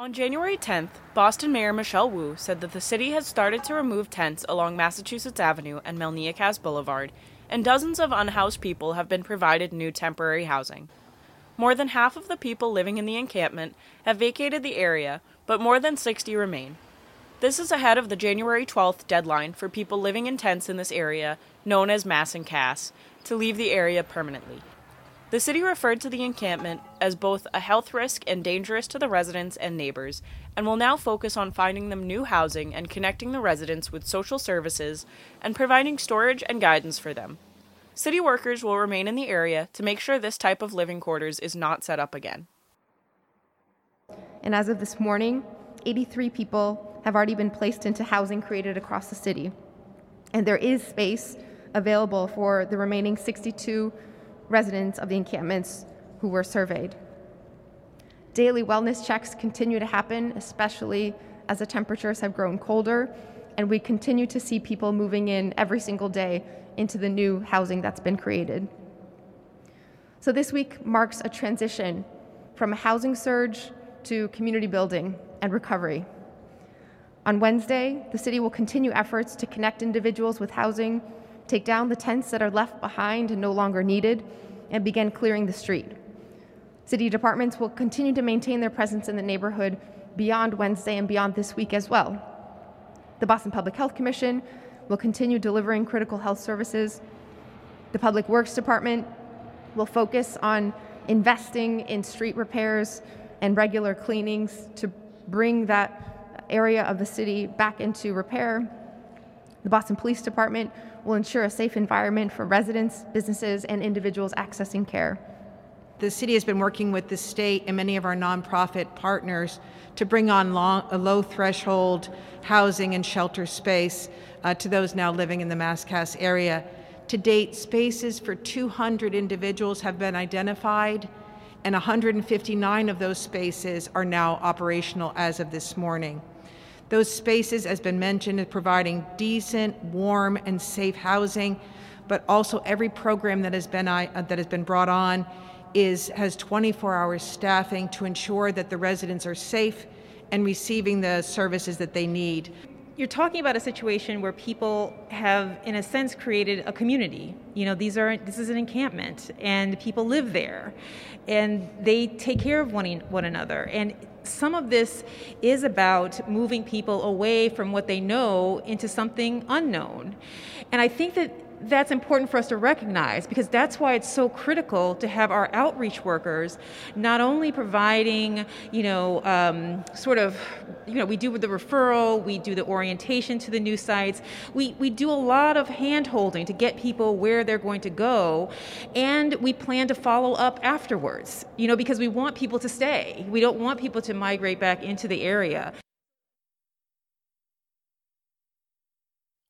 On January 10th, Boston Mayor Michelle Wu said that the city has started to remove tents along Massachusetts Avenue and Melnea Boulevard, and dozens of unhoused people have been provided new temporary housing. More than half of the people living in the encampment have vacated the area, but more than 60 remain. This is ahead of the January 12th deadline for people living in tents in this area, known as Mass and Cass, to leave the area permanently. The city referred to the encampment as both a health risk and dangerous to the residents and neighbors, and will now focus on finding them new housing and connecting the residents with social services and providing storage and guidance for them. City workers will remain in the area to make sure this type of living quarters is not set up again. And as of this morning, 83 people have already been placed into housing created across the city. And there is space available for the remaining 62 residents of the encampments who were surveyed. Daily wellness checks continue to happen, especially as the temperatures have grown colder, and we continue to see people moving in every single day into the new housing that's been created. So this week marks a transition from a housing surge to community building and recovery. On Wednesday, the city will continue efforts to connect individuals with housing, take down the tents that are left behind and no longer needed, and begin clearing the street. City departments will continue to maintain their presence in the neighborhood beyond Wednesday and beyond this week as well. The Boston Public Health Commission will continue delivering critical health services. The Public Works Department will focus on investing in street repairs and regular cleanings to bring that area of the city back into repair. The Boston Police Department will ensure a safe environment for residents, businesses, and individuals accessing care. The city has been working with the state and many of our nonprofit partners to bring on long, a low threshold housing and shelter space uh, to those now living in the Mass Cass area. To date, spaces for 200 individuals have been identified and 159 of those spaces are now operational as of this morning. Those spaces, as been mentioned, are providing decent, warm, and safe housing, but also every program that has been uh, that has been brought on is has 24 hours staffing to ensure that the residents are safe and receiving the services that they need you're talking about a situation where people have, in a sense, created a community. You know, these are this is an encampment, and people live there, and they take care of one one another. And some of this is about moving people away from what they know into something unknown. And I think that that's important for us to recognize because that's why it's so critical to have our outreach workers not only providing, you know, um, sort of, you know, we do the referral, we do the orientation to the new sites, we, we do a lot of hand holding to get people where they're going to go, and we plan to follow up afterwards, you know, because we want people to stay. We don't want people to migrate back into the area.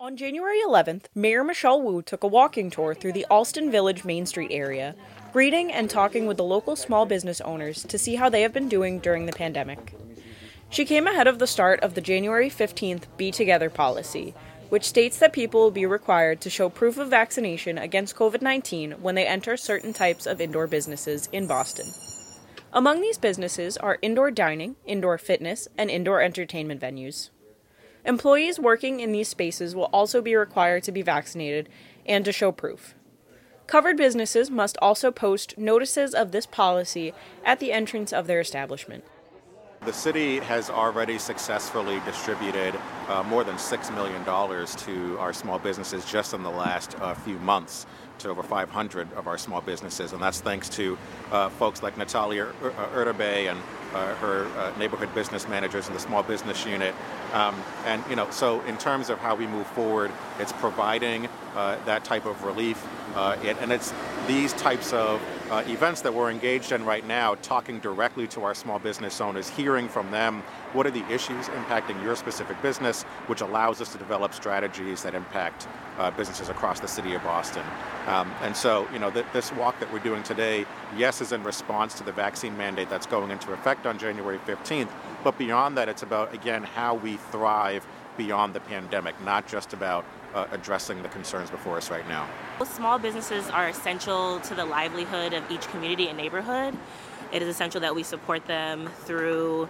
On January 11th, Mayor Michelle Wu took a walking tour through the Allston Village Main Street area, greeting and talking with the local small business owners to see how they have been doing during the pandemic. She came ahead of the start of the January 15th B Together policy, which states that people will be required to show proof of vaccination against COVID 19 when they enter certain types of indoor businesses in Boston. Among these businesses are indoor dining, indoor fitness, and indoor entertainment venues. Employees working in these spaces will also be required to be vaccinated and to show proof. Covered businesses must also post notices of this policy at the entrance of their establishment. The city has already successfully distributed uh, more than $6 million to our small businesses just in the last uh, few months to over 500 of our small businesses, and that's thanks to uh, folks like Natalia Urtubey and uh, her uh, neighborhood business managers in the small business unit. Um, and you know, so in terms of how we move forward, it's providing uh, that type of relief, uh, it, and it's these types of uh, events that we're engaged in right now, talking directly to our small business owners, hearing from them what are the issues impacting your specific business, which allows us to develop strategies that impact uh, businesses across the city of Boston. Um, and so, you know, th- this walk that we're doing today, yes, is in response to the vaccine mandate that's going into effect on January 15th, but beyond that, it's about, again, how we thrive beyond the pandemic, not just about uh, addressing the concerns before us right now. Small businesses are essential to the livelihood of each community and neighborhood. It is essential that we support them through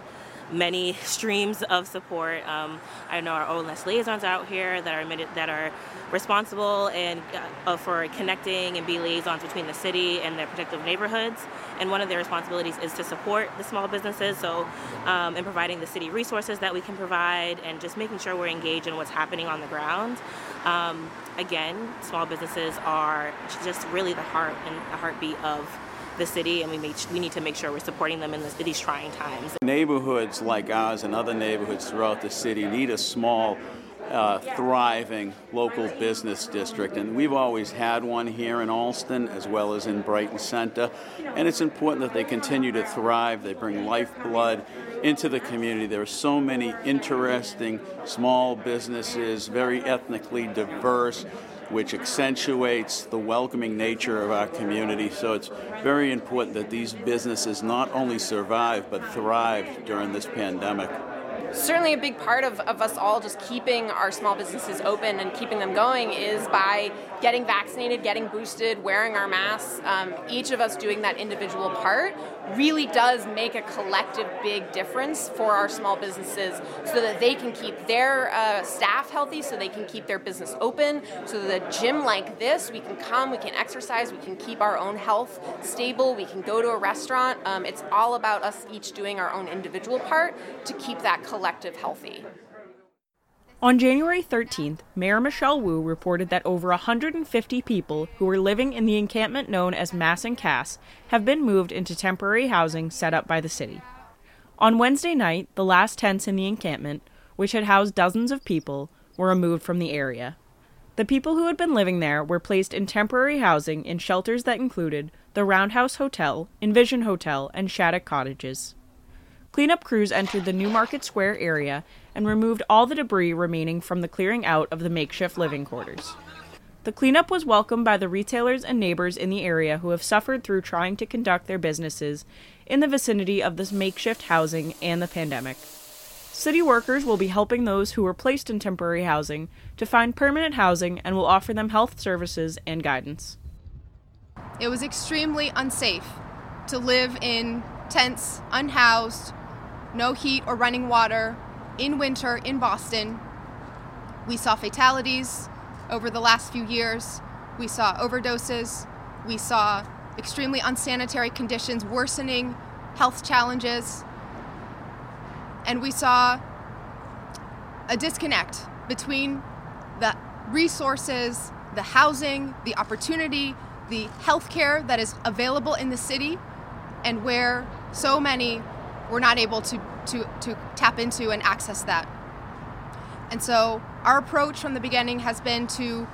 many streams of support. Um, I know our ONS liaisons out here that are that are responsible and uh, for connecting and be liaisons between the city and their protective neighborhoods. And one of their responsibilities is to support the small businesses. So, um, in providing the city resources that we can provide and just making sure we're engaged in what's happening on the ground. Um, again, small businesses are just really the heart and the heartbeat of the city, and we, make, we need to make sure we're supporting them in this, these trying times. Neighborhoods like ours and other neighborhoods throughout the city need a small uh, thriving local business district. And we've always had one here in Allston as well as in Brighton Center. And it's important that they continue to thrive. They bring lifeblood into the community. There are so many interesting small businesses, very ethnically diverse which accentuates the welcoming nature of our community. So it's very important that these businesses not only survive but thrive during this pandemic certainly a big part of, of us all just keeping our small businesses open and keeping them going is by getting vaccinated, getting boosted, wearing our masks. Um, each of us doing that individual part really does make a collective big difference for our small businesses so that they can keep their uh, staff healthy, so they can keep their business open, so that a gym like this, we can come, we can exercise, we can keep our own health stable, we can go to a restaurant. Um, it's all about us each doing our own individual part to keep that collective healthy. On January 13th, Mayor Michelle Wu reported that over 150 people who were living in the encampment known as Mass and Cass have been moved into temporary housing set up by the city. On Wednesday night, the last tents in the encampment, which had housed dozens of people, were removed from the area. The people who had been living there were placed in temporary housing in shelters that included the Roundhouse Hotel, Envision Hotel, and Shattuck Cottages. Cleanup crews entered the Newmarket Square area and removed all the debris remaining from the clearing out of the makeshift living quarters. The cleanup was welcomed by the retailers and neighbors in the area who have suffered through trying to conduct their businesses in the vicinity of this makeshift housing and the pandemic. City workers will be helping those who were placed in temporary housing to find permanent housing and will offer them health services and guidance. It was extremely unsafe to live in tents, unhoused, no heat or running water in winter in Boston. We saw fatalities over the last few years. We saw overdoses. We saw extremely unsanitary conditions worsening health challenges. And we saw a disconnect between the resources, the housing, the opportunity, the healthcare that is available in the city, and where so many we're not able to, to, to tap into and access that. And so our approach from the beginning has been to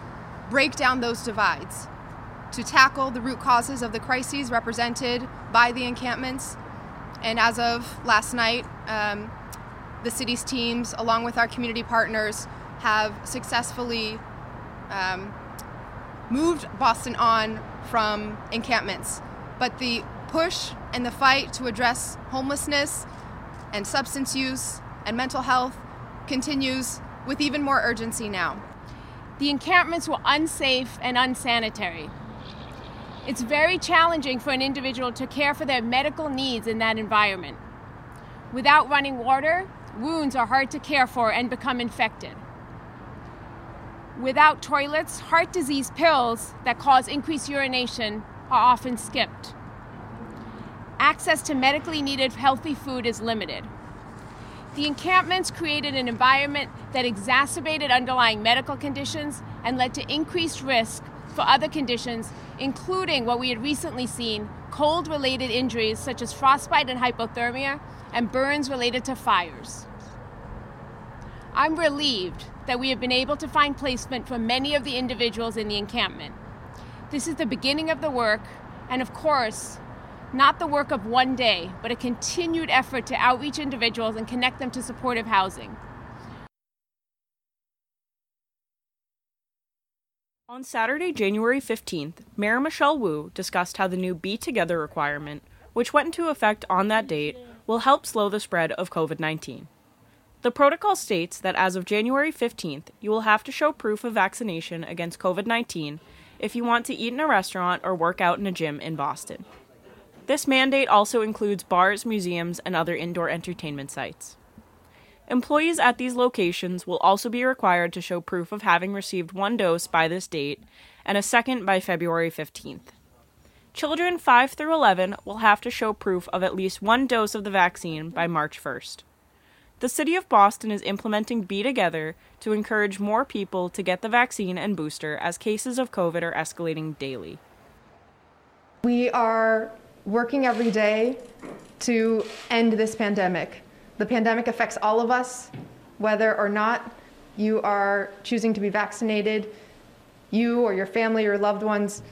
break down those divides, to tackle the root causes of the crises represented by the encampments. And as of last night, um, the city's teams, along with our community partners, have successfully um, moved Boston on from encampments. But the push and the fight to address homelessness and substance use and mental health continues with even more urgency now. The encampments were unsafe and unsanitary. It's very challenging for an individual to care for their medical needs in that environment. Without running water, wounds are hard to care for and become infected. Without toilets, heart disease pills that cause increased urination are often skipped access to medically needed healthy food is limited. The encampments created an environment that exacerbated underlying medical conditions and led to increased risk for other conditions, including what we had recently seen cold related injuries such as frostbite and hypothermia, and burns related to fires. I'm relieved that we have been able to find placement for many of the individuals in the encampment. This is the beginning of the work, and of course, not the work of one day, but a continued effort to outreach individuals and connect them to supportive housing. On Saturday, January 15th, Mayor Michelle Wu discussed how the new B Together requirement, which went into effect on that date, will help slow the spread of COVID 19. The protocol states that as of January 15th, you will have to show proof of vaccination against COVID 19 if you want to eat in a restaurant or work out in a gym in Boston. This mandate also includes bars, museums, and other indoor entertainment sites. Employees at these locations will also be required to show proof of having received one dose by this date and a second by February 15th. Children 5 through 11 will have to show proof of at least one dose of the vaccine by March 1st. The City of Boston is implementing B Together to encourage more people to get the vaccine and booster as cases of COVID are escalating daily. We are working every day to end this pandemic. The pandemic affects all of us, whether or not you are choosing to be vaccinated. You or your family or loved ones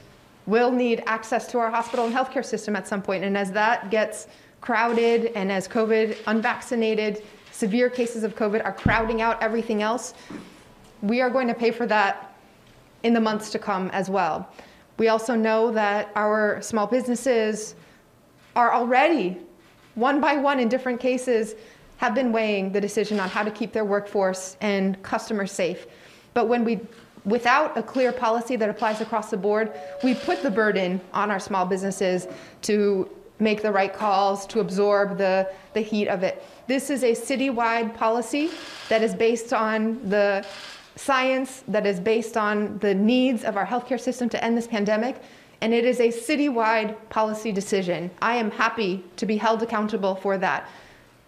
will need access to our hospital and healthcare system at some point. And as that gets crowded and as COVID, unvaccinated, severe cases of COVID are crowding out everything else, we are going to pay for that in the months to come as well. We also know that our small businesses are already, one by one in different cases, have been weighing the decision on how to keep their workforce and customers safe. But when we, without a clear policy that applies across the board, we put the burden on our small businesses to make the right calls, to absorb the, the heat of it. This is a citywide policy that is based on the science, that is based on the needs of our healthcare system to end this pandemic, and it is a citywide policy decision. I am happy to be held accountable for that.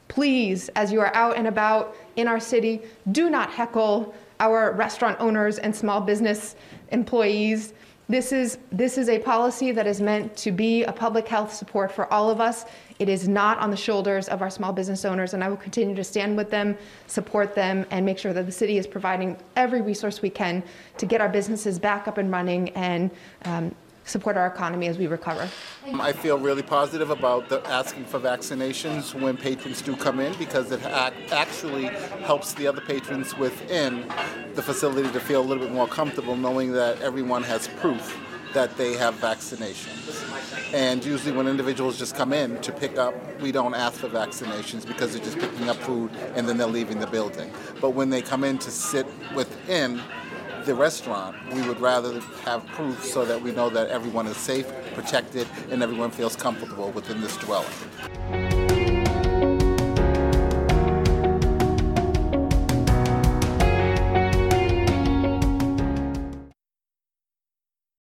Please, as you are out and about in our city, do not heckle our restaurant owners and small business employees. This is, this is a policy that is meant to be a public health support for all of us. It is not on the shoulders of our small business owners, and I will continue to stand with them, support them, and make sure that the city is providing every resource we can to get our businesses back up and running and um, support our economy as we recover. Um, I feel really positive about the asking for vaccinations when patrons do come in because it actually helps the other patrons within the facility to feel a little bit more comfortable knowing that everyone has proof that they have vaccinations. And usually, when individuals just come in to pick up, we don't ask for vaccinations because they're just picking up food and then they're leaving the building. But when they come in to sit within the restaurant, we would rather have proof so that we know that everyone is safe, protected, and everyone feels comfortable within this dwelling.